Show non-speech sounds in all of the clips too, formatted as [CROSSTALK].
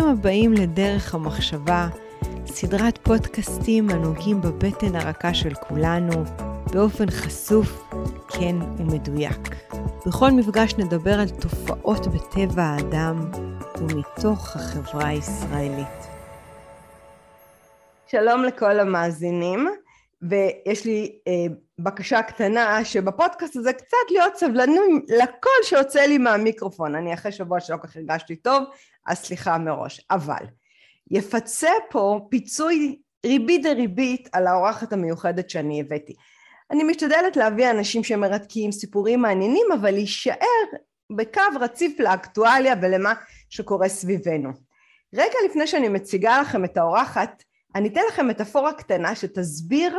ברוכים הבאים לדרך המחשבה, סדרת פודקאסטים הנוגעים בבטן הרכה של כולנו, באופן חשוף, כן ומדויק. בכל מפגש נדבר על תופעות בטבע האדם ומתוך החברה הישראלית. שלום לכל המאזינים, ויש לי אה, בקשה קטנה שבפודקאסט הזה קצת להיות סבלנים לקול שיוצא לי מהמיקרופון. אני אחרי שבוע שלא כך הרגשתי טוב, אז סליחה מראש. אבל יפצה פה פיצוי ריבית דריבית על האורחת המיוחדת שאני הבאתי. אני משתדלת להביא אנשים שמרתקים, סיפורים מעניינים, אבל להישאר בקו רציף לאקטואליה ולמה שקורה סביבנו. רגע לפני שאני מציגה לכם את האורחת, אני אתן לכם מטאפורה קטנה שתסביר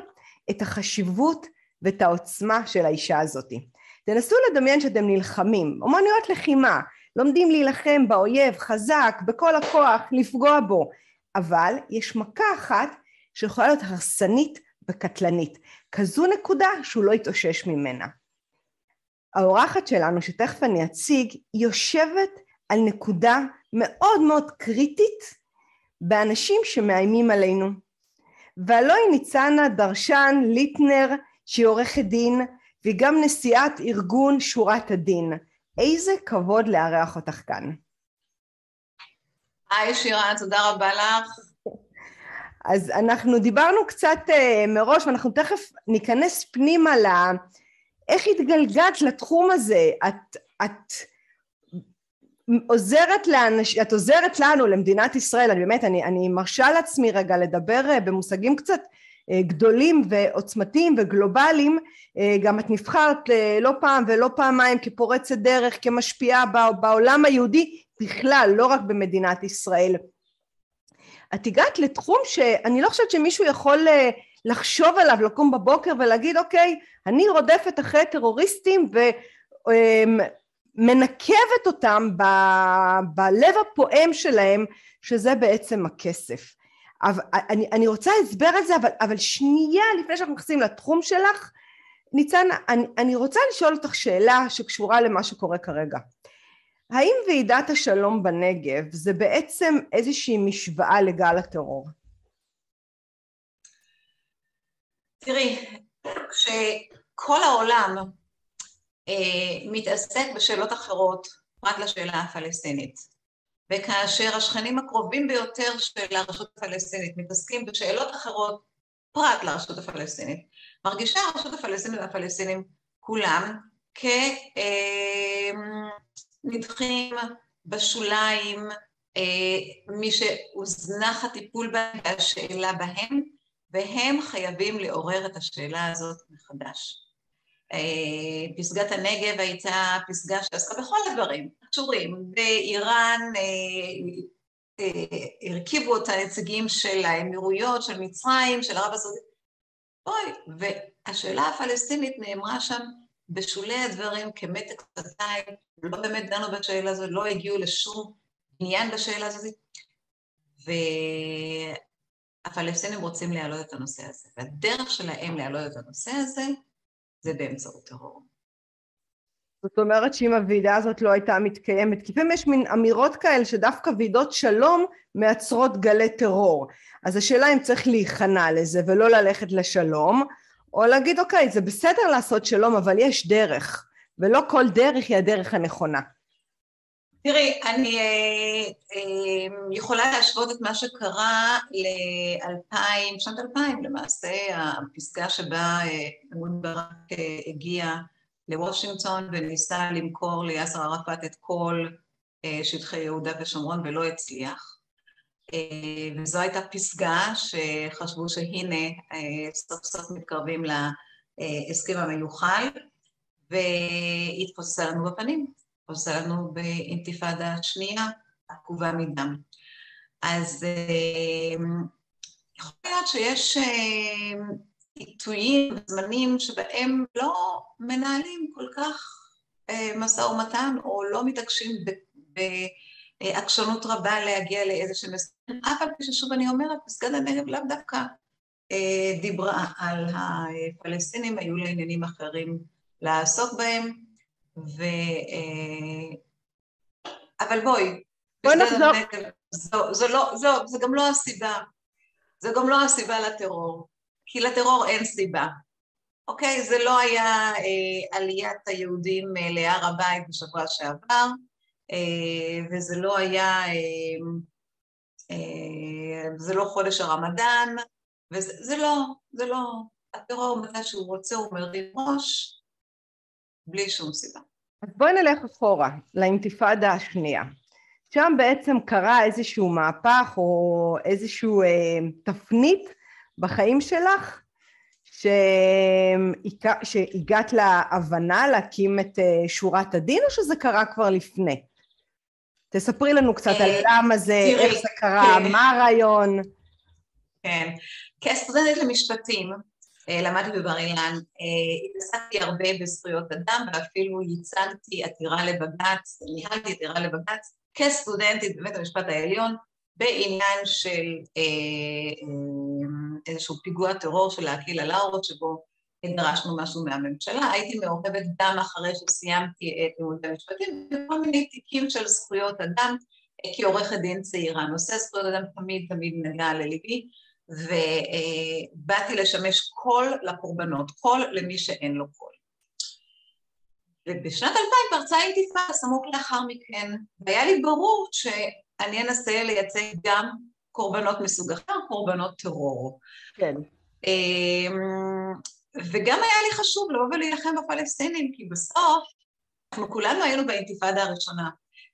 את החשיבות ואת העוצמה של האישה הזאתי. תנסו לדמיין שאתם נלחמים, אומנויות לחימה, לומדים להילחם באויב חזק, בכל הכוח, לפגוע בו, אבל יש מכה אחת שיכולה להיות הרסנית וקטלנית, כזו נקודה שהוא לא יתאושש ממנה. האורחת שלנו, שתכף אני אציג, יושבת על נקודה מאוד מאוד קריטית באנשים שמאיימים עלינו. והלא היא ניצנה דרשן ליטנר, שהיא עורכת דין, והיא גם נשיאת ארגון שורת הדין. איזה כבוד לארח אותך כאן. היי שירה, תודה רבה לך. אז אנחנו דיברנו קצת uh, מראש, ואנחנו תכף ניכנס פנימה ל... איך התגלגלת לתחום הזה? את, את עוזרת לאנש... את עוזרת לנו, למדינת ישראל, אני באמת, אני, אני מרשה לעצמי רגע לדבר uh, במושגים קצת גדולים ועוצמתיים וגלובליים, uh, גם את נבחרת uh, לא פעם ולא פעמיים כפורצת דרך, כמשפיעה בעולם היהודי בכלל, לא רק במדינת ישראל. את הגעת לתחום שאני לא חושבת שמישהו יכול לחשוב עליו, לקום בבוקר ולהגיד אוקיי, אני רודפת אחרי טרוריסטים ומנקבת אותם ב- בלב הפועם שלהם, שזה בעצם הכסף. אבל, אני, אני רוצה הסבר על זה, אבל, אבל שנייה לפני שאנחנו נכנסים לתחום שלך, ניצן, אני, אני רוצה לשאול אותך שאלה שקשורה למה שקורה כרגע. האם ועידת השלום בנגב זה בעצם איזושהי משוואה לגל הטרור? תראי, כשכל העולם אה, מתעסק בשאלות אחרות פרט לשאלה הפלסטינית, וכאשר השכנים הקרובים ביותר של הרשות הפלסטינית מתעסקים בשאלות אחרות פרט לרשות הפלסטינית, מרגישה הרשות הפלסטינית והפלסטינים כולם כ... אה, נדחים בשוליים, אה, מי שהוזנח הטיפול בהם והשאלה בהם, והם חייבים לעורר את השאלה הזאת מחדש. אה, פסגת הנגב הייתה פסגה שעסקה בכל הדברים קשורים. באיראן אה, הרכיבו אותה נציגים של האמירויות, של מצרים, של ערב הסעודית. אוי, והשאלה הפלסטינית נאמרה שם בשולי הדברים כמתק שפתיים, לא באמת דנו בשאלה הזאת, לא הגיעו לשום עניין בשאלה הזאת, והפלסטינים רוצים להעלות את הנושא הזה, והדרך שלהם להעלות את הנושא הזה זה באמצעות טרור. זאת אומרת שאם הוועידה הזאת לא הייתה מתקיימת, כי לפעמים יש מין אמירות כאלה שדווקא ועידות שלום מייצרות גלי טרור. אז השאלה אם צריך להיכנע לזה ולא ללכת לשלום, או להגיד אוקיי זה בסדר לעשות שלום אבל יש דרך ולא כל דרך היא הדרך הנכונה. תראי, אני אה, אה, יכולה להשוות את מה שקרה לאלפיים, שנת אלפיים למעשה, הפסגה שבה אהוד ברק אה, הגיע לוושינגטון וניסה למכור ליאסר ערפאת את כל אה, שטחי יהודה ושומרון ולא הצליח. אה, וזו הייתה פסגה שחשבו שהנה אה, סוף סוף מתקרבים להסכם המיוחל והתפוססה לנו בפנים, לנו באינתיפאדה שנייה עקובה מדם. אז אה, יכול להיות שיש עיתויים וזמנים שבהם לא מנהלים כל כך משא ומתן או לא מתעקשים ב... עקשנות רבה להגיע לאיזה שהם הסכמים, אף על פי ששוב אני אומרת, פסגת הנגב לאו דווקא אה, דיברה על הפלסטינים, היו לה עניינים אחרים לעסוק בהם, ו... אה, אבל בואי, בואי נחזור. זו, זו, לא, זו, זו גם לא הסיבה. זו גם לא הסיבה לטרור, כי לטרור אין סיבה. אוקיי? זה לא היה אה, עליית היהודים אה, להר הבית בשבוע שעבר, אה, וזה לא היה, אה, אה, זה לא חודש הרמדאן, וזה זה לא, זה לא, הטרור מתי שהוא רוצה הוא מרים ראש, בלי שום סיבה. אז בואי נלך אחורה, לאינתיפאדה השנייה. שם בעצם קרה איזשהו מהפך או איזשהו אה, תפנית בחיים שלך, שהגעת להבנה להקים את אה, שורת הדין, או שזה קרה כבר לפני? תספרי לנו קצת על אה, למה זה, איך זה קרה, כן. מה הרעיון. כן. כסטודנטית למשפטים, למדתי בבר אילן, התעסקתי הרבה בזכויות אדם ואפילו ייצגתי עתירה לבג"ץ, ניהלתי עתירה לבג"ץ כסטודנטית בבית המשפט העליון בעניין של איזשהו פיגוע טרור של הקהילה לאורות שבו דרשנו משהו מהממשלה. הייתי מעורבת גם אחרי שסיימתי את לימודי המשפטים בכל מיני תיקים של זכויות אדם כעורכת דין צעירה. נושא זכויות אדם תמיד תמיד נגע לליבי, ובאתי לשמש קול לקורבנות, קול למי שאין לו קול. ובשנת 2000 פרצה אינתיפאדה סמוך לאחר מכן, והיה לי ברור שאני אנסה לייצג גם קורבנות מסוג אחר, קורבנות טרור. כן. אמ, וגם היה לי חשוב לבוא ולהילחם בפלסטינים, כי בסוף אנחנו כולנו היינו באינתיפאדה הראשונה,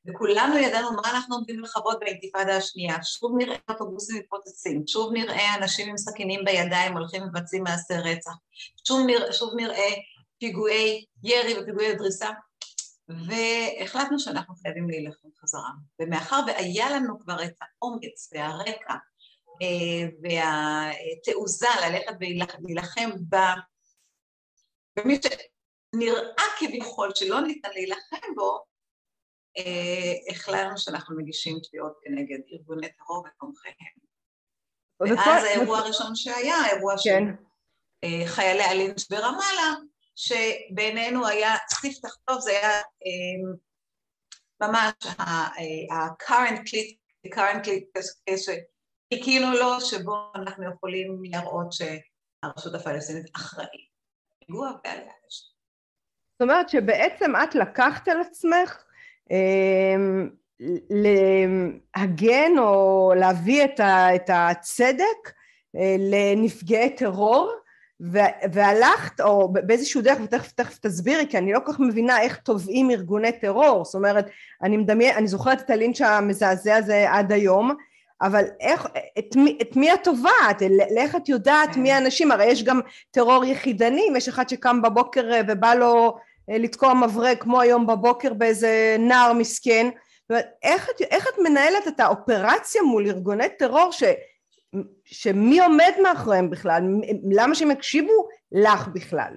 וכולנו ידענו מה אנחנו עומדים לכבות באינתיפאדה השנייה. שוב נראה אוטובוסים מתפוצצים, שוב נראה אנשים עם סכינים בידיים הולכים ומבצעים מעשי רצח, שוב נראה, שוב נראה פיגועי ירי ופיגועי דריסה, והחלטנו שאנחנו חייבים להילחם חזרה. ומאחר והיה לנו כבר את האומץ והרקע אה, והתעוזה ללכת ולהילחם במי שנראה כביכול שלא ניתן להילחם בו, החלטנו שאנחנו מגישים תביעות כנגד ארגוני טרור ותומכיהם. ואז האירוע הראשון שהיה, האירוע של כן. אה, חיילי הלינץ' ברמאללה, שבעינינו היה ספתח טוב, זה היה אמ, ממש ה-current clip, current clip שחיכינו לו, שבו אנחנו יכולים להראות שהרשות הפלסטינית אחראית. פיגוע ועליה זאת אומרת שבעצם את לקחת על עצמך להגן או להביא את הצדק אה, לנפגעי טרור והלכת, או באיזשהו דרך, ותכף תכף תסבירי, כי אני לא כל כך מבינה איך תובעים ארגוני טרור, זאת אומרת, אני מדמיין, אני זוכרת את הלינץ' המזעזע הזה עד היום, אבל איך, את מי, את מי את תובעת? לאיך את יודעת מי האנשים? הרי יש גם טרור יחידני, אם יש אחד שקם בבוקר אה, ובא לו אה, לתקוע מברק כמו היום בבוקר באיזה נער מסכן, זאת אומרת, איך, איך את מנהלת את האופרציה מול ארגוני טרור ש... שמי עומד מאחוריהם בכלל, למה שהם יקשיבו לך בכלל?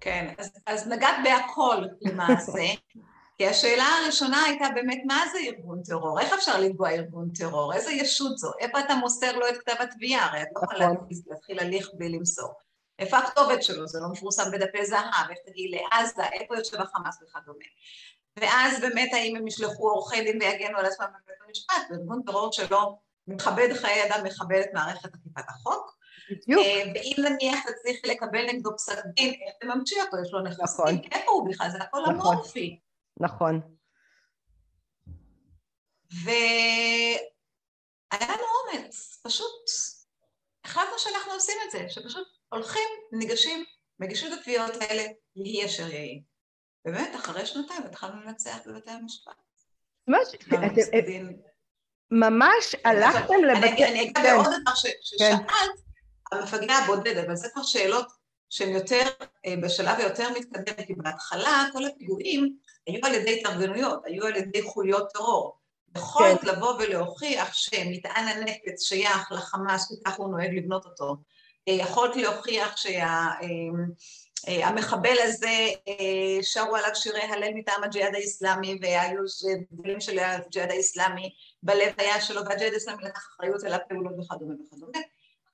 כן, אז, אז נגעת בהכל למעשה, [LAUGHS] כי השאלה הראשונה הייתה באמת מה זה ארגון טרור, איך אפשר לקבוע ארגון טרור, איזה ישות זו, איפה אתה מוסר לו את כתב התביעה, הרי אתה לא יכול נכון. להתחיל הליך בלי למסור, איפה הכתובת שלו, זה לא מפורסם בדפי זהב, איך תגיעי לעזה, איפה יושב החמאס וכדומה. ואז באמת האם הם ישלחו עורכי דין ויגנו על עצמם בבית המשפט, וארגון טרור שלא מכבד חיי אדם, מכבד את מערכת אכיפת החוק. בדיוק. אה, ואם נניח צריך לקבל נגדו פסק דין, איך תממשי אותו, יש לו נכסים, נכון. איפה הוא בכלל? זה הכל נכון. אמורפי. נכון. והיה לנו אומץ, פשוט החלטנו שאנחנו עושים את זה, שפשוט הולכים, ניגשים, מגישים את התביעות האלה, יהי אשר יהי. באמת, אחרי שנתיים התחלנו לנצח בבתי המשפט. מה ש... ממש הלכתם לבתי... אני אגיד בעוד דבר ששאלת, המפגע הבודד, אבל זה כבר שאלות שהן יותר, אה, בשלב היותר מתקדם, כי בהתחלה כל הפיגועים היו על ידי התארגנויות, היו על ידי חוליות טרור. יכולת כן. לבוא ולהוכיח שמטען הנפץ שייך לחמאס, וכך הוא נוהג לבנות אותו. יכולת להוכיח שה... אה, אה, הזה, אה, שרו עליו שירי הלל מטעם הג'יהאד האיסלאמי והיו דברים של הג'יהאד האיסלאמי בלב היה שלו והג'יהאד האיסלאמי לקח אחריות על הפעולות וכדומה וכדומה.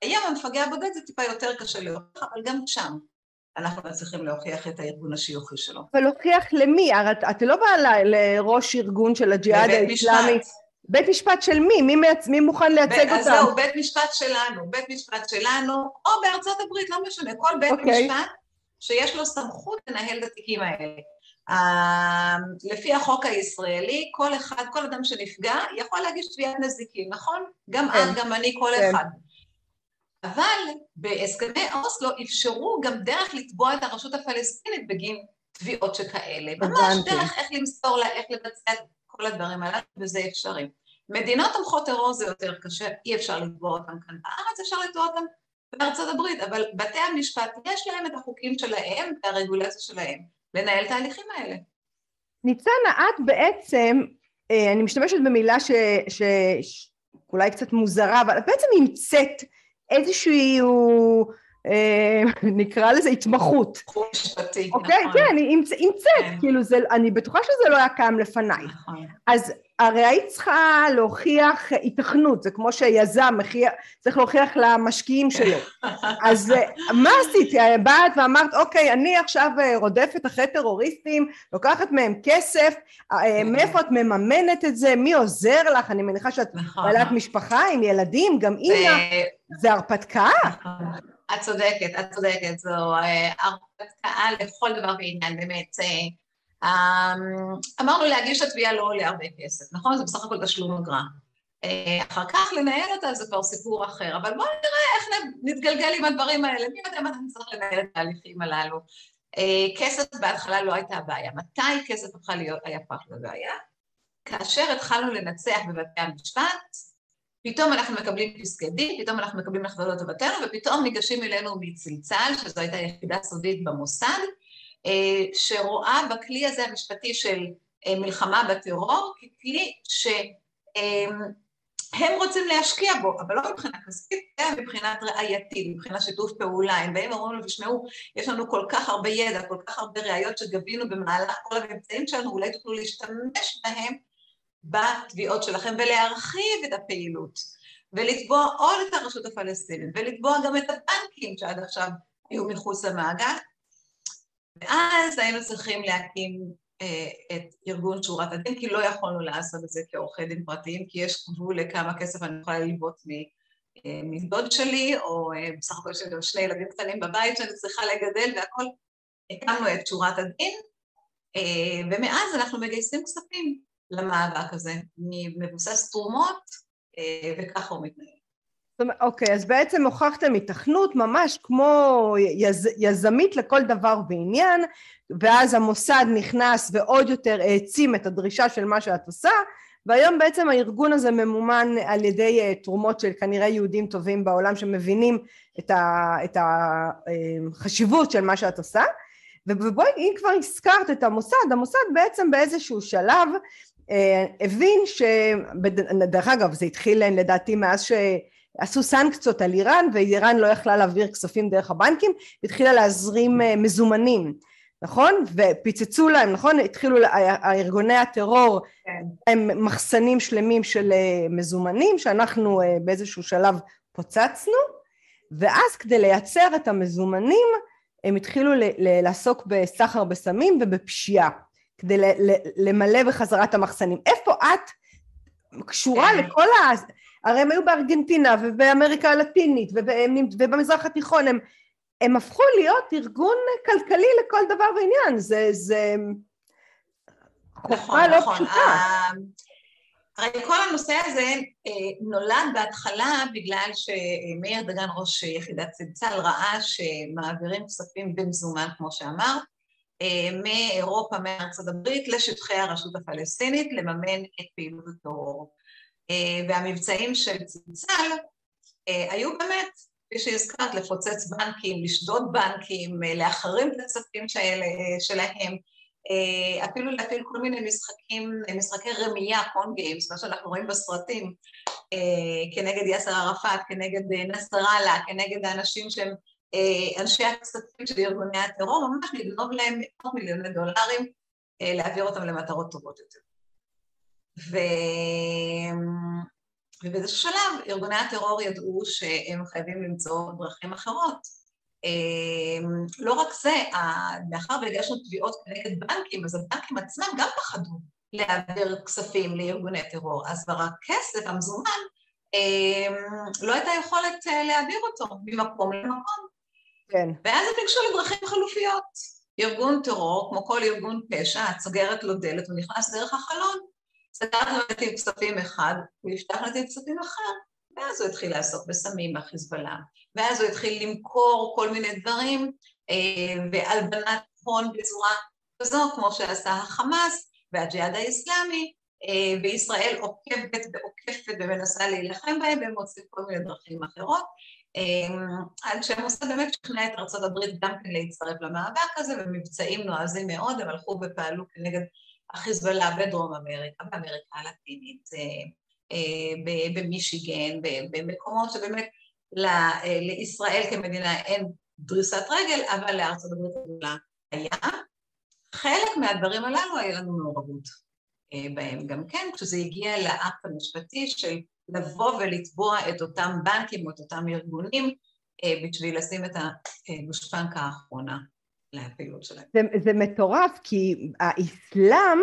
היום המפגע הבודד זה טיפה יותר קשה להוכיח, אבל גם שם אנחנו צריכים להוכיח את הארגון השיוכי שלו. ולהוכיח למי? הרי את לא באה לראש ארגון של הג'יהאד האיסלאמי. בית משפט של מי? מי, מייצ... מי מוכן לייצג אותם? אז זהו, בית משפט שלנו, בית משפט שלנו, או בארצות הברית, לא משנה, כל בית okay. אוקיי. משפט שיש לו סמכות לנהל את התיקים האלה. Uh, לפי החוק הישראלי, כל אחד, כל אדם שנפגע יכול להגיש תביעת נזיקין, נכון? גם כן. את, גם אני, כל כן. אחד. אבל בהסכמי אוסלו אפשרו גם דרך לתבוע את הרשות הפלסטינית בגין תביעות שכאלה. ממש דרך איך למסור לה, איך לבצע כל הדברים הללו, וזה אפשרי. מדינות תומכות טרור זה יותר קשה, אי אפשר לתבוע אותם כאן בארץ, אפשר לתבוע אותם בארצות הברית, אבל בתי המשפט, יש להם את החוקים שלהם והרגולציה שלהם לנהל את ההליכים האלה. ניצנה, את בעצם, אה, אני משתמשת במילה שאולי קצת מוזרה, אבל את בעצם המצאת איזושהי, אה, נקרא לזה התמחות. תחום משפטי, אוקיי? נכון. כן, היא המצאת, כן. כאילו זה, אני בטוחה שזה לא היה קם לפניי. נכון. אז הרי היית צריכה להוכיח היתכנות, זה כמו שיזם צריך להוכיח למשקיעים שלו. [LAUGHS] אז אה, מה עשית? באת ואמרת, אוקיי, אני עכשיו אה, רודפת אחרי טרוריסטים, לוקחת מהם כסף, אה, מאיפה את מממנת את זה, מי עוזר לך? אני מניחה שאת נכון. בעלת משפחה עם ילדים, גם אימא, זה הרפתקה. את צודקת, את צודקת, זו הרפתקה לכל דבר ועניין, באמת. אמ, אמרנו להגיש את התביעה לא עולה הרבה כסף, נכון? זה בסך הכל תשלום אגרה. אה, אחר כך לנהל אותה זה כבר סיפור אחר, אבל בואו נראה איך נתגלגל עם הדברים האלה, מי מה אתה צריך לנהל את ההליכים הללו. אה, כסף בהתחלה לא הייתה הבעיה. מתי כסף הפכה להיות, היה הפך לבעיה? כאשר התחלנו לנצח בבתי המשפט, פתאום אנחנו מקבלים פסקי דין, פתאום אנחנו מקבלים החלטות בבתינו, ופתאום ניגשים אלינו מצלצל, שזו הייתה יחידה סודית במוסד, אה, שרואה בכלי הזה המשפטי של אה, מלחמה בטרור ככלי שהם אה, רוצים להשקיע בו, אבל לא מבחינה כספית, אלא מבחינת ראייתית, מבחינת שיתוף פעולה. הם באים ואומרים לו, תשמעו, יש לנו כל כך הרבה ידע, כל כך הרבה ראיות שגבינו במהלך כל הממצאים שלנו, אולי תוכלו להשתמש בהם בתביעות שלכם ולהרחיב את הפעילות ולתבוע עוד את הרשות הפלסטינית ולתבוע גם את הבנקים שעד עכשיו היו מחוץ למעגל ואז היינו צריכים להקים אה, את ארגון שורת הדין, כי לא יכולנו לעשות את זה כעורכי דין פרטיים, כי יש גבול לכמה כסף אני יכולה ללוות אה, מדוד שלי, או אה, בסך הכל יש לי גם שני ילדים קטנים בבית שאני צריכה לגדל והכל. הקמנו את שורת הדין, אה, ומאז אנחנו מגייסים כספים למאבק הזה, מבוסס תרומות, אה, וככה הוא מתנהל. אוקיי, אז בעצם הוכחתם התכנות ממש כמו יז, יזמית לכל דבר ועניין, ואז המוסד נכנס ועוד יותר העצים את הדרישה של מה שאת עושה, והיום בעצם הארגון הזה ממומן על ידי אה, תרומות של כנראה יהודים טובים בעולם שמבינים את, ה, את החשיבות אה, של מה שאת עושה. ובואי, אם כבר הזכרת את המוסד, המוסד בעצם באיזשהו שלב הבין ש... דרך אגב, זה התחיל לדעתי מאז ש... עשו סנקציות על איראן ואיראן לא יכלה להעביר כספים דרך הבנקים והתחילה להזרים אה, מזומנים נכון? ופיצצו להם נכון? התחילו ארגוני הטרור כן. הם מחסנים שלמים של אה, מזומנים שאנחנו אה, באיזשהו שלב פוצצנו ואז כדי לייצר את המזומנים הם התחילו לעסוק בסחר בסמים ובפשיעה כדי למלא בחזרת המחסנים איפה את קשורה כן. לכל ה... הרי הם היו בארגנטינה ובאמריקה הלטינית ובמזרח התיכון, הם, הם הפכו להיות ארגון כלכלי לכל דבר ועניין, זה, זה נכון, לא נכון. פשוטה. אה, הרי כל הנושא הזה אה, נולד בהתחלה בגלל שמאיר דגן ראש יחידת צלצל ראה שמעבירים כספים במזומן כמו שאמרת מאירופה, מארצות הברית לשטחי הרשות הפלסטינית לממן את פעילות הטרור. אה, והמבצעים של צלצל אה, היו באמת, כפי שהזכרת, לפוצץ בנקים, לשדוד בנקים, אה, להחרים את הכספים שלהם, אפילו להפעיל כל מיני משחקים, משחקי רמייה, קון גיימס, מה שאנחנו רואים בסרטים, כנגד יאסר ערפאת, כנגד נסראללה, כנגד האנשים שהם אנשי הכספים של ארגוני הטרור, ממש לגנוב להם מאות מיליוני דולרים, להעביר אותם למטרות טובות יותר. ו... ובאיזשהו שלב ארגוני הטרור ידעו שהם חייבים למצוא דרכים אחרות. לא רק זה, מאחר והגשנו תביעות כנגד בנקים, אז הבנקים עצמם גם פחדו. להעביר כספים לארגוני טרור, אז כבר הכסף, המזומן, לא הייתה יכולת אה, להעביר אותו ממקום למקום. כן. ואז הם ניגשו לדרכים חלופיות. ארגון טרור, כמו כל ארגון פשע, את סוגרת לו דלת, הוא נכנס דרך החלון, סגרת לו נתיב כספים אחד, הוא יפתח נתיב כספים אחר, ואז הוא התחיל לעסוק בסמים בחיזבאללה, ואז הוא התחיל למכור כל מיני דברים, אה, והלבנת הון בצורה כזו, כמו שעשה החמאס והג'יהאד האיסלאמי, אה, וישראל עוקבת ועוקפת ומנסה להילחם בהם, והם מוצאים כל מיני דרכים אחרות. אה, שהם עושים באמת שכנע את ארה"ב גם כן להצטרף למאבק הזה, ומבצעים נועזים מאוד, הם הלכו ופעלו כנגד החיזבאללה בדרום אמריקה, באמריקה הלטינית, במישיגן, במקומות שבאמת לישראל כמדינה אין דריסת רגל, אבל לארצות הברית הגדולה היה. חלק מהדברים הללו היה לנו מעורבות אה, בהם גם כן, כשזה הגיע לאקט המשפטי של לבוא ולתבוע את אותם בנקים או את אותם ארגונים אה, בשביל לשים את הגושפנקה האחרונה לפעילות שלהם. זה, זה מטורף, כי האסלאם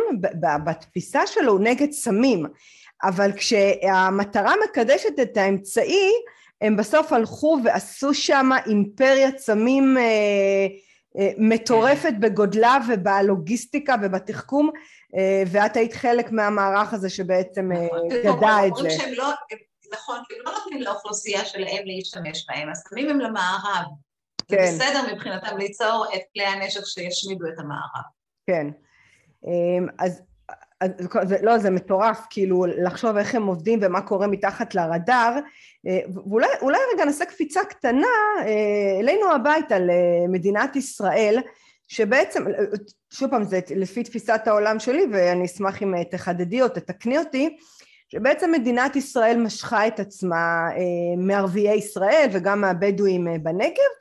בתפיסה שלו הוא נגד סמים, אבל כשהמטרה מקדשת את האמצעי, הם בסוף הלכו ועשו שם אימפריית סמים אה, אה, מטורפת בגודלה ובלוגיסטיקה ובתחכום, ואת היית חלק מהמערך הזה שבעצם אה, נכון. גדע את זה. לא, נכון, כי לא נותנים לאוכלוסייה שלהם להשתמש בהם, הסמים הם למערב. כן. זה בסדר מבחינתם ליצור את כלי הנשק שישמידו את המערב. כן. אמ, אז זה, לא, זה מטורף, כאילו, לחשוב איך הם עובדים ומה קורה מתחת לרדאר, אה, ואולי רגע נעשה קפיצה קטנה אה, אלינו הביתה, למדינת ישראל, שבעצם, שוב פעם, זה לפי תפיסת העולם שלי, ואני אשמח אם אה, תחדדי או תתקני אותי, שבעצם מדינת ישראל משכה את עצמה מערביי ישראל וגם מהבדואים בנגב,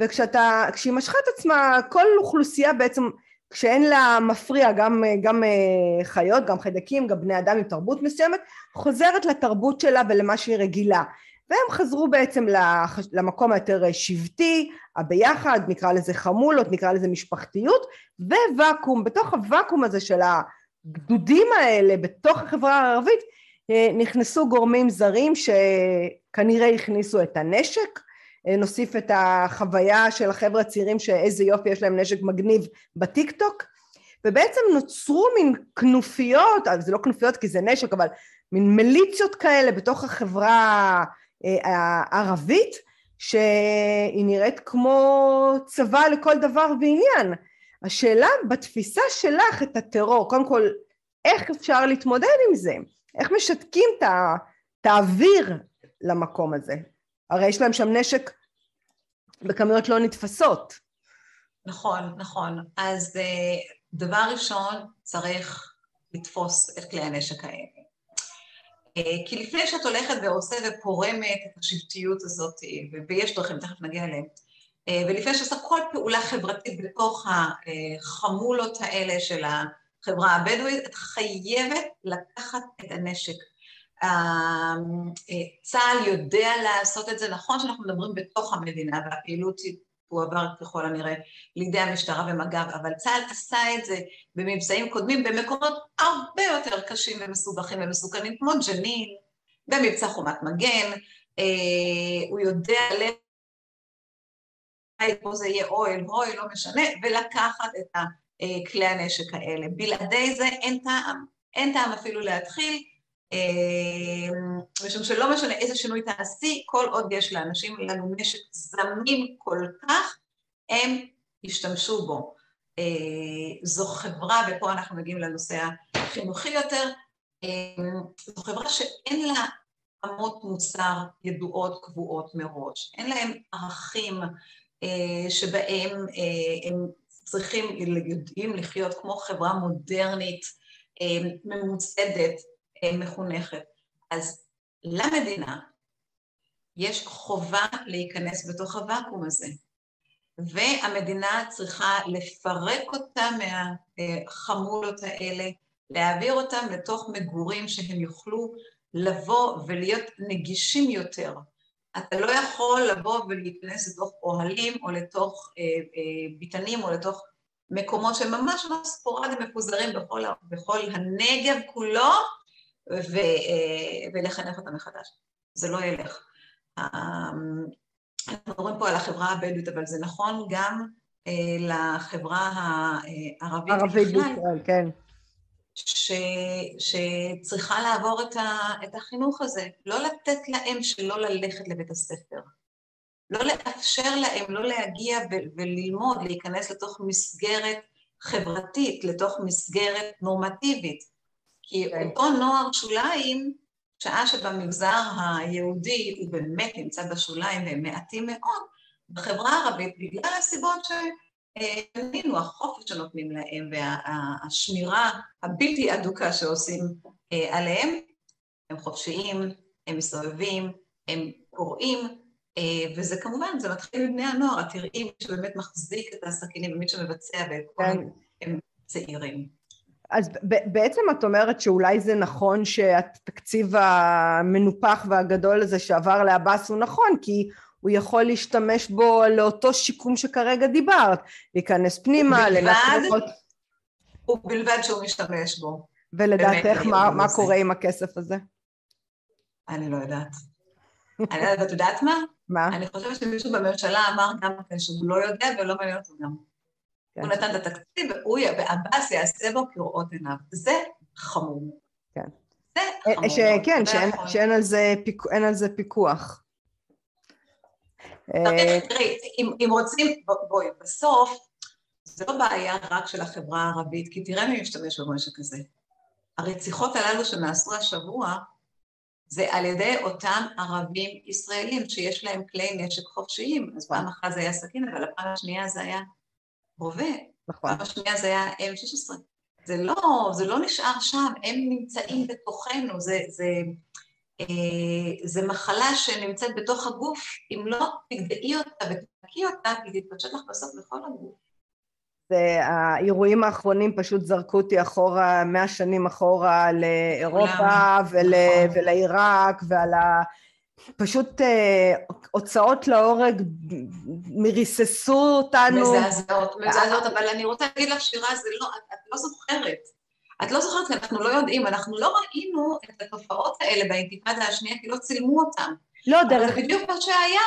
וכשהיא משכה את עצמה, כל אוכלוסייה בעצם כשאין לה מפריע גם, גם אה, חיות, גם חיידקים, גם בני אדם עם תרבות מסוימת, חוזרת לתרבות שלה ולמה שהיא רגילה. והם חזרו בעצם למקום היותר שבטי, הביחד, נקרא לזה חמולות, נקרא לזה משפחתיות, וואקום, בתוך הוואקום הזה של הגדודים האלה, בתוך החברה הערבית, אה, נכנסו גורמים זרים שכנראה הכניסו את הנשק, אה, נוסיף את החוויה של החבר'ה הצעירים שאיזה יופי יש להם נשק מגניב בטיק טוק ובעצם נוצרו מין כנופיות, אה, זה לא כנופיות כי זה נשק אבל מין מיליציות כאלה בתוך החברה אה, הערבית שהיא נראית כמו צבא לכל דבר ועניין. השאלה בתפיסה שלך את הטרור, קודם כל איך אפשר להתמודד עם זה? איך משתקים את האוויר למקום הזה? הרי יש להם שם נשק בכמויות לא נתפסות. נכון, נכון. אז אה, דבר ראשון, צריך לתפוס את כלי הנשק האלה. אה, כי לפני שאת הולכת ועושה ופורמת את השבטיות הזאת, ויש דרכים, תכף נגיע אליהם, אה, ולפני שעושה כל פעולה חברתית בתוך החמולות האלה של החברה הבדואית, את חייבת לקחת את הנשק. צה"ל יודע לעשות את זה, נכון שאנחנו מדברים בתוך המדינה והפעילות תועבר ככל הנראה לידי המשטרה ומג"ב, אבל צה"ל עשה את זה במבצעים קודמים במקומות הרבה יותר קשים ומסובכים ומסוכנים, כמו ג'נין, במבצע חומת מגן, אה, הוא יודע פה זה יהיה אוהל, אוהל, לא משנה, ולקחת את כלי הנשק האלה. בלעדי זה אין טעם, אין טעם אפילו להתחיל, משום שלא משנה איזה שינוי תעשי, כל עוד יש לאנשים לנו נשק זמין כל כך, הם ישתמשו בו. אה, זו חברה, ופה אנחנו מגיעים לנושא החינוכי יותר, אמ, זו חברה שאין לה אמות מוסר ידועות קבועות מראש, אין להם ערכים אה, שבהם אה, הם צריכים, יודעים לחיות כמו חברה מודרנית, ממוסדת, מחונכת. אז למדינה יש חובה להיכנס בתוך הוואקום הזה, והמדינה צריכה לפרק אותה מהחמולות האלה, להעביר אותם לתוך מגורים שהם יוכלו לבוא ולהיות נגישים יותר. אתה לא יכול לבוא ולהיכנס לתוך אוהלים או לתוך אה, אה, ביתנים או לתוך מקומות שממש לא ספורדים מפוזרים בכל, בכל הנגב כולו, ו, ולחנך אותם מחדש. זה לא ילך. אנחנו מדברים פה על החברה הבדואית, אבל זה נכון גם לחברה הערבית ערבית בישראל, כן. ש, שצריכה לעבור את, ה, את החינוך הזה, לא לתת להם שלא ללכת לבית הספר, לא לאפשר להם לא להגיע ו- וללמוד, להיכנס לתוך מסגרת חברתית, לתוך מסגרת נורמטיבית. כי כן. אותו נוער שוליים, שעה שבמגזר היהודי הוא באמת נמצא בשוליים והם מעטים מאוד, בחברה הערבית, בגלל הסיבות ש... האמינו, החופש שנותנים להם והשמירה הבלתי אדוקה שעושים אה, עליהם, הם חופשיים, הם מסתובבים, הם קוראים, אה, וזה כמובן, זה מתחיל מבני הנוער, את תראי מי שבאמת מחזיק את הסכינים ומי שמבצע כל כן. צעירים. אז בעצם את אומרת שאולי זה נכון שהתקציב המנופח והגדול הזה שעבר לעבאס הוא נכון, כי הוא יכול להשתמש בו לאותו שיקום שכרגע דיברת, להיכנס פנימה, לנסות... ובלבד שהוא משתמש בו. ולדעתך מה, מה קורה עם הכסף הזה? אני לא יודעת. אני לא יודעת, ואת יודעת מה? מה? אני חושבת שמישהו בממשלה אמר גם כן שהוא לא יודע ולא מעניין אותו גם. כן. הוא נתן את התקציב, ועבאס יעשה בו כראות עיניו. זה חמור. כן. זה אה, חמור. ש, כן, שאין, שאין על זה, פיק, על זה פיקוח. אה, תראי, אם רוצים, בואי, בסוף זה לא בעיה רק של החברה הערבית, כי תראה מי משתמש במשק הזה. הרציחות הללו שנעשו השבוע, זה על ידי אותם ערבים ישראלים שיש להם כלי נשק חופשיים. אז פעם אחת זה היה סכין, אבל הפעם השנייה זה היה רובה. נכון. פעם השנייה זה היה M16. זה לא, זה לא נשאר שם, הם נמצאים בתוכנו, זה, זה, אה, זה מחלה שנמצאת בתוך הגוף, אם לא תגדעי אותה ותקי אותה, היא תתפשט לך בסוף לכל הגוף. האירועים האחרונים פשוט זרקו אותי אחורה, מאה שנים אחורה לאירופה ול, נכון. ולעיראק ועל ה... פשוט אה, הוצאות להורג מריססו אותנו. מזעזעות, מזעזעות, אבל אני רוצה להגיד לך, שירה, זה לא, את, את לא זוכרת. את לא זוכרת, כי אנחנו לא יודעים, אנחנו לא ראינו את התופעות האלה באינתיפאדה השנייה, כי לא צילמו אותן. לא, דרך... אבל זה בדיוק מה שהיה.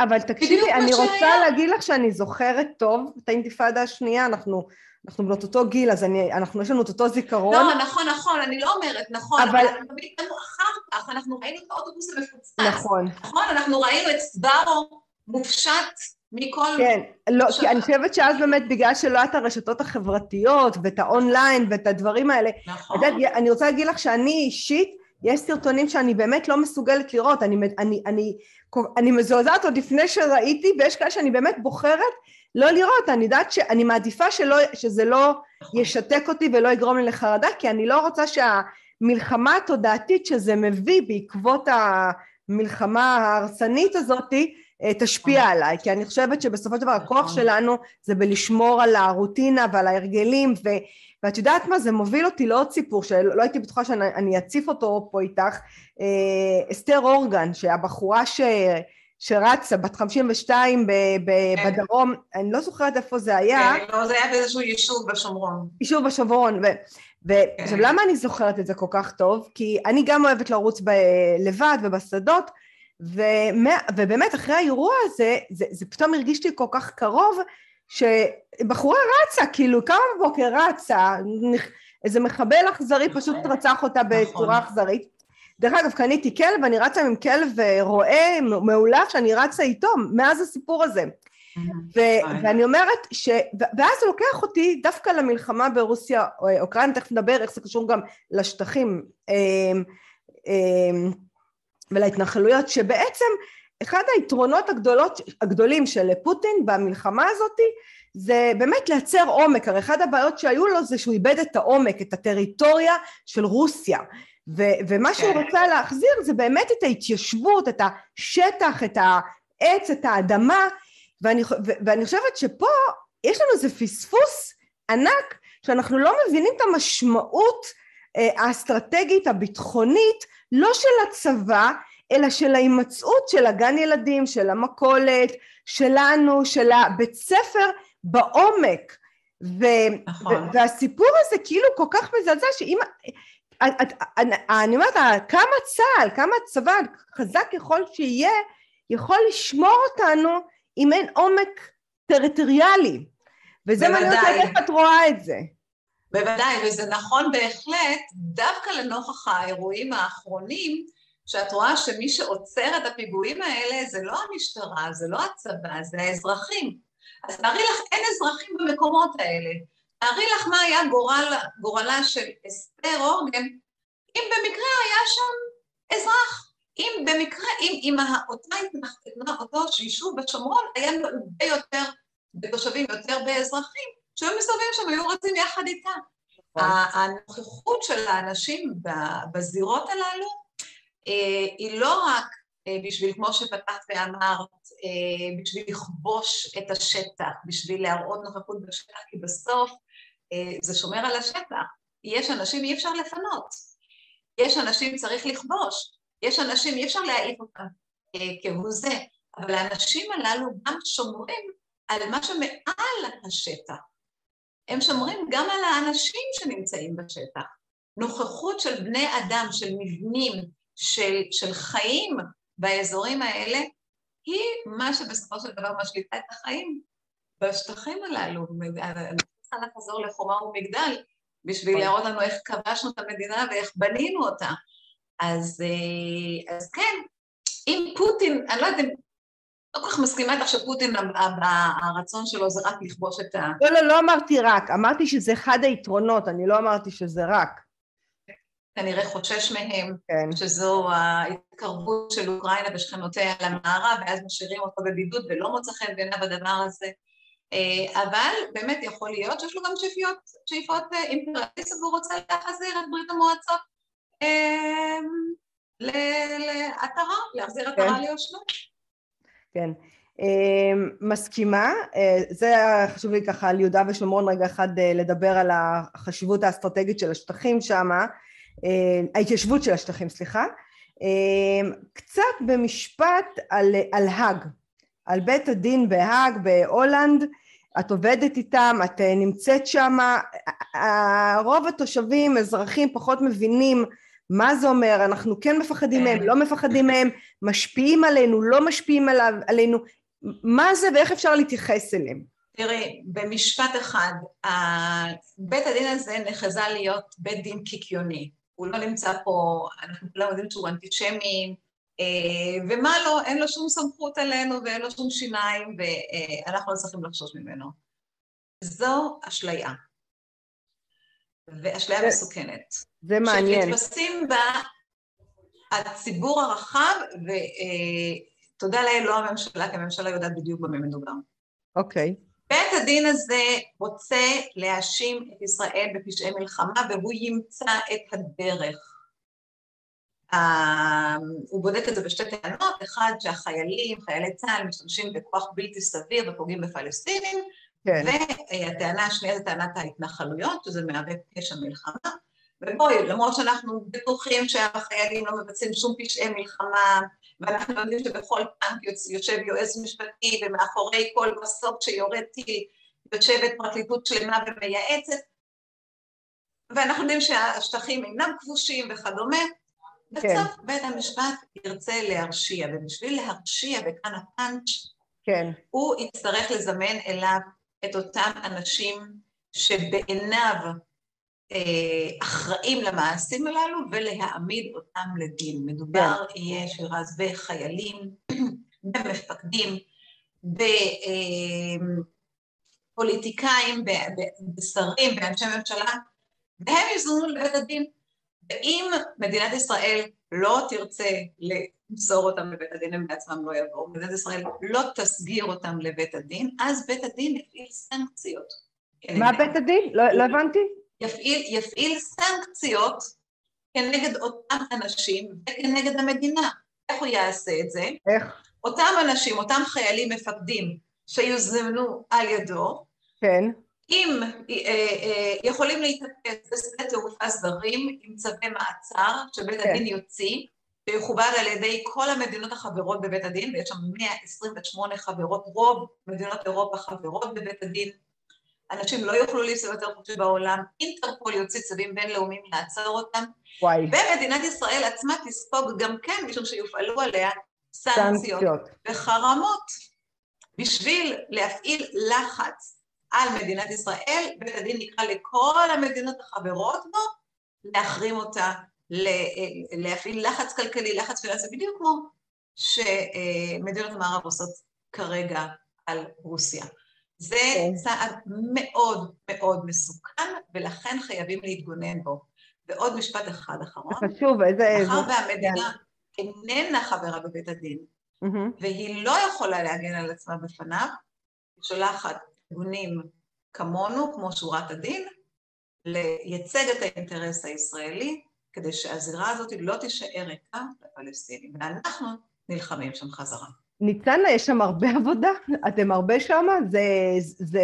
אבל תקשיבי, אני רוצה שהיה. להגיד לך שאני זוכרת טוב את האינתיפאדה השנייה, אנחנו... אנחנו בנות אותו גיל, אז אני, אנחנו, יש לנו את אותו זיכרון. לא, נכון, נכון, אני לא אומרת, נכון, אבל... אבל אנחנו איתנו אחר כך, אנחנו ראינו את האוטובוס המפוצץ. נכון. נכון, אנחנו ראינו את סברו מופשט מכל... כן, לא, כי אני חושבת שאז באמת בגלל שלא את הרשתות החברתיות ואת האונליין ואת הדברים האלה, נכון. יודעת, אני רוצה להגיד לך שאני אישית, יש סרטונים שאני באמת לא מסוגלת לראות, אני, אני, אני, אני מזועזעת עוד לפני שראיתי, ויש כאלה שאני באמת בוחרת לא לראות, אני יודעת שאני מעדיפה שלא, שזה לא נכון. ישתק אותי ולא יגרום לי לחרדה, כי אני לא רוצה שהמלחמה התודעתית שזה מביא בעקבות המלחמה ההרסנית הזאתי, אה, תשפיע נכון. עליי, כי אני חושבת שבסופו של דבר הכוח נכון. שלנו זה בלשמור על הרוטינה ועל ההרגלים ו... ואת יודעת מה זה מוביל אותי לעוד סיפור שלא הייתי בטוחה שאני אציף אותו פה איתך אה, אסתר אורגן שהבחורה ש... שרצה בת 52 ב... ב... כן. בדרום אני לא זוכרת איפה זה היה כן, לא, זה היה באיזשהו יישוב בשומרון יישוב בשומרון ו... ועכשיו כן. למה אני זוכרת את זה כל כך טוב? כי אני גם אוהבת לרוץ ב... לבד ובשדות ומה, ובאמת אחרי האירוע הזה, זה, זה פתאום הרגיש לי כל כך קרוב, שבחורה רצה, כאילו קמה בבוקר רצה, איזה מחבל אכזרי פשוט נכון. רצח אותה נכון. בצורה אכזרית. דרך אגב, קניתי כלב, אני רצה עם כלב רועה מאולף שאני רצה איתו מאז הסיפור הזה. ו- ואני אומרת ש... ואז זה לוקח אותי דווקא למלחמה ברוסיה, אוקראינה, תכף נדבר איך זה קשור גם לשטחים. ולהתנחלויות, שבעצם אחד היתרונות הגדולות, הגדולים של פוטין במלחמה הזאת זה באמת לייצר עומק, הרי אחת הבעיות שהיו לו זה שהוא איבד את העומק, את הטריטוריה של רוסיה, ו- ומה שהוא כן. רוצה להחזיר זה באמת את ההתיישבות, את השטח, את העץ, את האדמה, ואני, ו- ואני חושבת שפה יש לנו איזה פספוס ענק שאנחנו לא מבינים את המשמעות אה, האסטרטגית הביטחונית לא של הצבא, אלא של ההימצאות של הגן ילדים, של המכולת, שלנו, של הבית ספר בעומק. ו- נכון. והסיפור הזה כאילו כל כך מזעזע שאם... אני אומרת, כמה צה"ל, כמה צבא, חזק ככל שיהיה, יכול לשמור אותנו אם אין עומק טריטוריאלי. וזה מעניין אותי. איך את רואה את זה. בוודאי, וזה נכון בהחלט, דווקא לנוכח האירועים האחרונים, שאת רואה שמי שעוצר את הפיגועים האלה זה לא המשטרה, זה לא הצבא, זה האזרחים. אז תארי לך, אין אזרחים במקומות האלה. תארי לך מה היה גורל, גורלה של אסתר אורגן, אם במקרה היה שם אזרח. אם במקרה, אם, אם אותה התנחלות, אותו יישוב בשומרון היה מעובה יותר בתושבים, יותר באזרחים, שהיו מסתובבים שם, היו רצים יחד איתה. ה- הנוכחות של האנשים בזירות הללו היא לא רק אה, בשביל, כמו שפתחת ואמרת, אה, בשביל לכבוש את השטח, בשביל להראות נוכחות בשטח, כי בסוף אה, זה שומר על השטח. יש אנשים אי אפשר לפנות, יש אנשים צריך לכבוש, יש אנשים אי אפשר להעיף אותם אה, כהוא זה, אבל האנשים הללו גם שומרים על מה שמעל השטח. הם שומרים גם על האנשים שנמצאים בשטח. נוכחות של בני אדם, של מבנים, של, של חיים באזורים האלה, היא מה שבסופו של דבר משליטה את החיים בשטחים הללו. אני צריכה לחזור לחומה ומגדל בשביל להראות לנו איך כבשנו את המדינה ואיך בנינו אותה. אז, אה, אז כן, אם פוטין, אני לא יודעת אם, לא כל כך מסכימה איתך שפוטין, הרצון שלו זה רק לכבוש את ה... לא, לא, לא אמרתי רק, אמרתי שזה אחד היתרונות, אני לא אמרתי שזה רק. כנראה חושש מהם, כן. שזו ההתקרבות של אוקראינה ושכנותיה למערב, ואז משאירים אותו בבידוד ולא מוצא חן בעיניו הדבר הזה. אה, אבל באמת יכול להיות שיש לו גם שאיפיות, שאיפות אה, אימפריאליסטיות והוא רוצה להחזיר את ברית המועצות אה, לעטרה, להחזיר עטרה כן. ליושנו. כן. מסכימה, זה חשוב לי ככה על יהודה ושומרון רגע אחד לדבר על החשיבות האסטרטגית של השטחים שם, ההתיישבות של השטחים, סליחה. אמ, קצת במשפט על, על האג, על בית הדין בהאג בהולנד, את עובדת איתם, את אה, נמצאת שם, רוב התושבים, אזרחים, פחות מבינים מה זה אומר, אנחנו כן מפחדים מהם, לא מפחדים מהם, משפיעים עלינו, לא משפיעים עלינו, מה זה ואיך אפשר להתייחס אליהם? תראי, במשפט אחד, בית הדין הזה נחזה להיות בית דין קיקיוני. הוא לא נמצא פה, אנחנו כולם יודעים שהוא אנטישמי, אה, ומה לא, אין לו שום סמכות עלינו ואין לו שום שיניים, ואנחנו לא צריכים לחשוש ממנו. זו אשליה, ואשליה זה- מסוכנת. זה מעניין. שנתפסים בה הציבור הרחב, ותודה לאל, לא הממשלה, כי הממשלה יודעת בדיוק במה מדובר. אוקיי, בית הדין הזה רוצה להאשים את ישראל בפשעי מלחמה, והוא ימצא את הדרך. אה, הוא בודק את זה בשתי טענות, אחד שהחיילים, חיילי צה"ל, משתמשים בכוח בלתי סביר ופוגעים בפלסטינים, כן, והטענה השנייה זה טענת ההתנחלויות, שזה מהווה פשע מלחמה. ובואי, למרות שאנחנו בטוחים שהחיילים לא מבצעים שום פשעי מלחמה, ואנחנו יודעים שבכל יוצ- יושב יועץ משפטי, ומאחורי כל מסוק שיורד טיל יושבת פרקליטות שלמה ומייעצת, ואנחנו יודעים שהשטחים אינם כבושים וכדומה, כן. בסוף בית המשפט ירצה להרשיע, ובשביל להרשיע, וכאן הפאנץ', כן, הוא יצטרך לזמן אליו את אותם אנשים שבעיניו אחראים למעשים הללו ולהעמיד אותם לדין. מדובר יהיה שירז בחיילים, במפקדים, [CLEARS THROAT] בפוליטיקאים, בשרים, באנשי ממשלה, והם יזומנו לבית הדין. ואם מדינת ישראל לא תרצה למסור אותם לבית הדין, הם בעצמם לא יבואו, מדינת ישראל לא תסגיר אותם לבית הדין, אז בית הדין יפעיל סנקציות. מה בית הדין? לא לא הבנתי. יפעיל, יפעיל סנקציות כנגד אותם אנשים וכנגד המדינה. איך הוא יעשה את זה? איך? אותם אנשים, אותם חיילים מפקדים שיוזמנו על ידו, כן, אם אה, אה, יכולים להתאפס בשדה תעופה זרים עם צווי מעצר שבית כן. הדין יוציא, ויכובד על ידי כל המדינות החברות בבית הדין, ויש שם 128 חברות, רוב מדינות אירופה חברות בבית הדין, אנשים לא יוכלו להסתובב יותר חופשי בעולם, אינטרפול יוציא צווים בינלאומיים לעצור אותם, וואי. ומדינת ישראל עצמה תספוג גם כן, משום שיופעלו עליה סנקציות. וחרמות, בשביל להפעיל לחץ על מדינת ישראל, בית הדין נקרא לכל המדינות החברות בו, להחרים אותה, ל- להפעיל לחץ כלכלי, לחץ פיננסי, בדיוק כמו שמדינות המערב עושות כרגע על רוסיה. זה כן. צעד מאוד מאוד מסוכן, ולכן חייבים להתגונן בו. ועוד משפט אחד אחרון, חשוב, איזה... מאחר והמדינה איננה חברה בבית הדין, מהמם. והיא לא יכולה להגן על עצמה בפניו, היא שולחת ארגונים כמונו, כמו שורת הדין, לייצג את האינטרס הישראלי, כדי שהזירה הזאת לא תישאר ריקה לפלסטינים. ואנחנו נלחמים שם חזרה. ניצנה, יש שם הרבה [LAUGHS] עבודה? אתם הרבה שמה? זה... זה...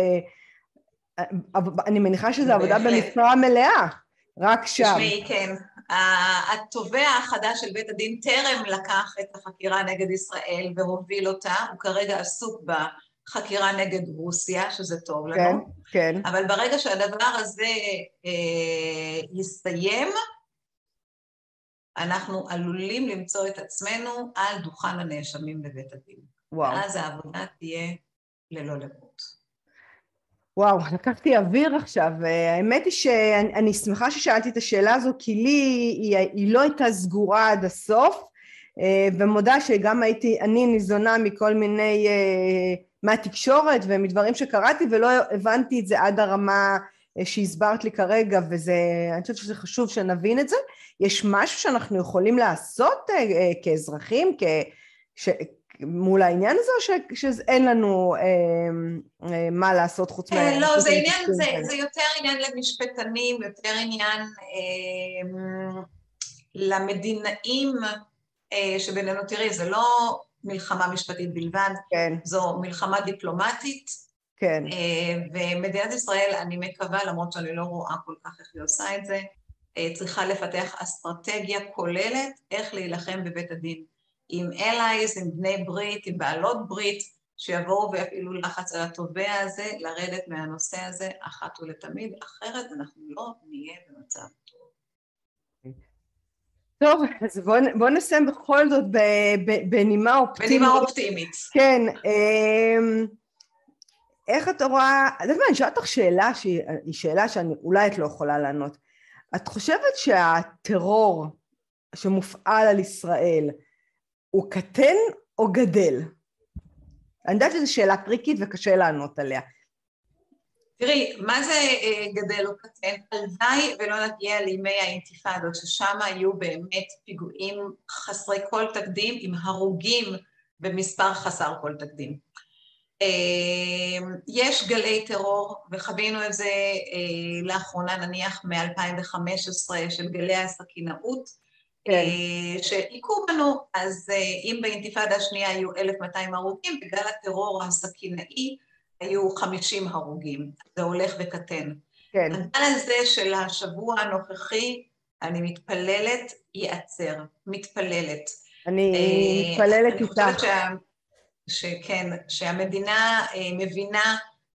אני מניחה שזו עבודה. במשרה מלאה, רק שם. תשמעי, כן, התובע החדש של בית הדין טרם לקח את החקירה נגד ישראל והוביל אותה, הוא כרגע עסוק בחקירה נגד רוסיה, שזה טוב לנו. כן, כן. אבל ברגע שהדבר הזה אה, יסתיים, אנחנו עלולים למצוא את עצמנו על דוכן הנאשמים בבית הדין. וואו. ואז העבודה תהיה ללא לאות. וואו, לקחתי אוויר עכשיו. אה, האמת היא שאני אני שמחה ששאלתי את השאלה הזו, כי לי היא, היא לא הייתה סגורה עד הסוף, אה, ומודה שגם הייתי, אני ניזונה מכל מיני, אה, מהתקשורת ומדברים שקראתי, ולא הבנתי את זה עד הרמה שהסברת לי כרגע, וזה, אני חושבת שזה חשוב שנבין את זה. יש משהו שאנחנו יכולים לעשות אה, אה, כאזרחים, כ... ש... מול העניין הזה, או ש- שאין לנו אה, אה, מה לעשות חוץ אה, מה... לא, זה עניין, זה? זה יותר עניין למשפטנים, יותר עניין אה, למדינאים אה, שבינינו, תראי, זה לא מלחמה משפטית בלבד, כן, זו מלחמה דיפלומטית, כן, אה, ומדינת ישראל, אני מקווה, למרות שאני לא רואה כל כך איך היא עושה את זה, אה, צריכה לפתח אסטרטגיה כוללת איך להילחם בבית הדין. עם allies, עם בני ברית, עם בעלות ברית, שיבואו ויפעילו לחץ על התובע הזה, לרדת מהנושא הזה אחת ולתמיד, אחרת אנחנו לא נהיה במצב טוב. טוב, אז בואו בוא נסיים בכל זאת בנימה אופטימית. בנימה אופטימית. כן, אמ, איך את רואה, את יודעת מה, אני אשאל אותך שאלה שהיא היא שאלה שאולי את לא יכולה לענות. את חושבת שהטרור שמופעל על ישראל הוא קטן או גדל? אני יודעת שזו שאלה טריקית וקשה לענות עליה. תראי, מה זה אה, גדל או קטן? הלוואי ולא נגיע לימי האינתיפאדות, ששם היו באמת פיגועים חסרי כל תקדים, עם הרוגים במספר חסר כל תקדים. אה, יש גלי טרור, וחווינו את זה אה, לאחרונה, נניח מ-2015, של גלי הסכינאות, כן. אה, שהיכו בנו, אז אה, אם באינתיפאדה השנייה היו 1,200 הרוגים, בגלל הטרור הסכינאי היו 50 הרוגים, זה הולך וקטן. כן, הגל הזה של השבוע הנוכחי, אני מתפללת, ייעצר. מתפללת. אני מתפללת איתך. שכן, שהמדינה אה, מבינה,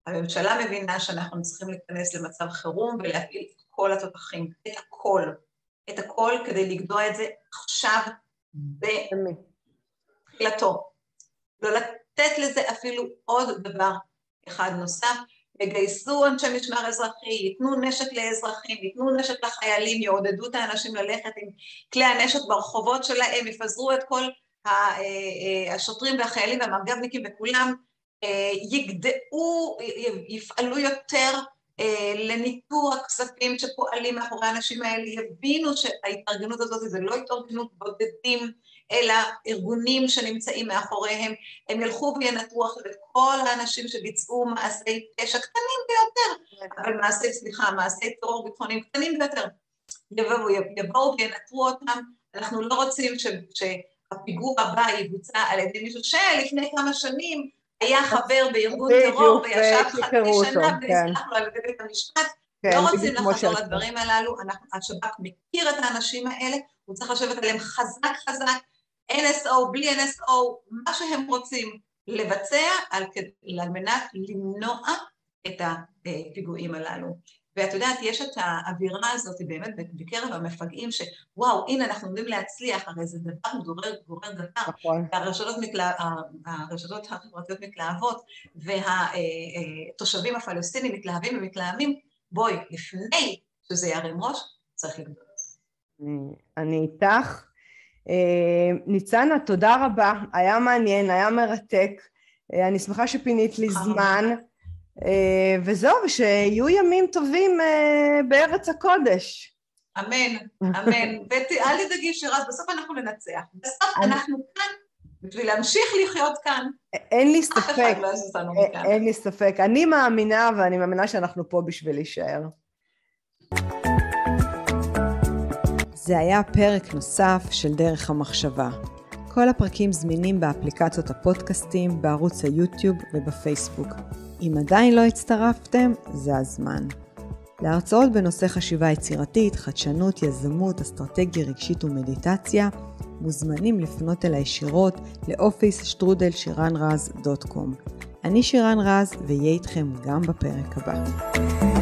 הממשלה מבינה שאנחנו צריכים להיכנס למצב חירום ולהפעיל את כל התותחים, את הכל, את הכל כדי לגדוע את זה עכשיו בתחילתו. לא לתת לזה אפילו עוד דבר אחד נוסף, יגייסו אנשי משמר אזרחי, ייתנו נשק לאזרחים, ייתנו נשק לחיילים, יעודדו את האנשים ללכת עם כלי הנשק ברחובות שלהם, יפזרו את כל השוטרים והחיילים והמג"בניקים וכולם, יגדעו, יפעלו יותר לניטור הכספים שפועלים מאחורי האנשים האלה, יבינו שההתארגנות הזאת זה לא התארגנות בודדים, אלא ארגונים שנמצאים מאחוריהם, הם ילכו וינטרו אחרי כל האנשים שביצעו מעשי פשע קטנים ביותר, אבל מעשי, סליחה, מעשי טרור ביטחוניים קטנים ביותר, יבואו, יבואו וינטרו אותם, אנחנו לא רוצים ש, שהפיגוע הבא יבוצע על ידי מישהו שלפני כמה שנים היה חבר בארגון טרור וישב חצי שנה ונסלח לו על ידי בית המשפט, לא רוצים לחזור לדברים הללו, השב"כ מכיר את האנשים האלה, הוא צריך לשבת עליהם חזק חזק, NSO, בלי NSO, מה שהם רוצים לבצע על, על מנת למנוע את הפיגועים הללו. ואת יודעת, יש את האווירה הזאת באמת בקרב המפגעים, שוואו, הנה אנחנו עומדים להצליח, הרי זה דבר גורר, גורר דבר. נכון. והרשתות מתלה... הרשתות החברתיות מתלהבות, והתושבים הפלסטינים מתלהבים ומתלהמים, בואי, לפני שזה ירים ראש, צריך לגדול. אני איתך. אה, ניצנה, תודה רבה, היה מעניין, היה מרתק. אה, אני שמחה שפינית לי זמן. אה, וזהו, ושיהיו ימים טובים אה, בארץ הקודש. אמן, אמן. [LAUGHS] ואל תדאגי שרז, בסוף אנחנו ננצח. בסוף אנחנו כאן בשביל להמשיך לחיות כאן. אין לי ספק. אחד לא. אין לי ספק. אני מאמינה, ואני מאמינה שאנחנו פה בשביל להישאר. זה היה פרק נוסף של דרך המחשבה. כל הפרקים זמינים באפליקציות הפודקאסטים, בערוץ היוטיוב ובפייסבוק. אם עדיין לא הצטרפתם, זה הזמן. להרצאות בנושא חשיבה יצירתית, חדשנות, יזמות, אסטרטגיה רגשית ומדיטציה, מוזמנים לפנות אליי ישירות לאופיס שטרודל שירן רז דוט קום. אני שירן רז, ואהיה איתכם גם בפרק הבא.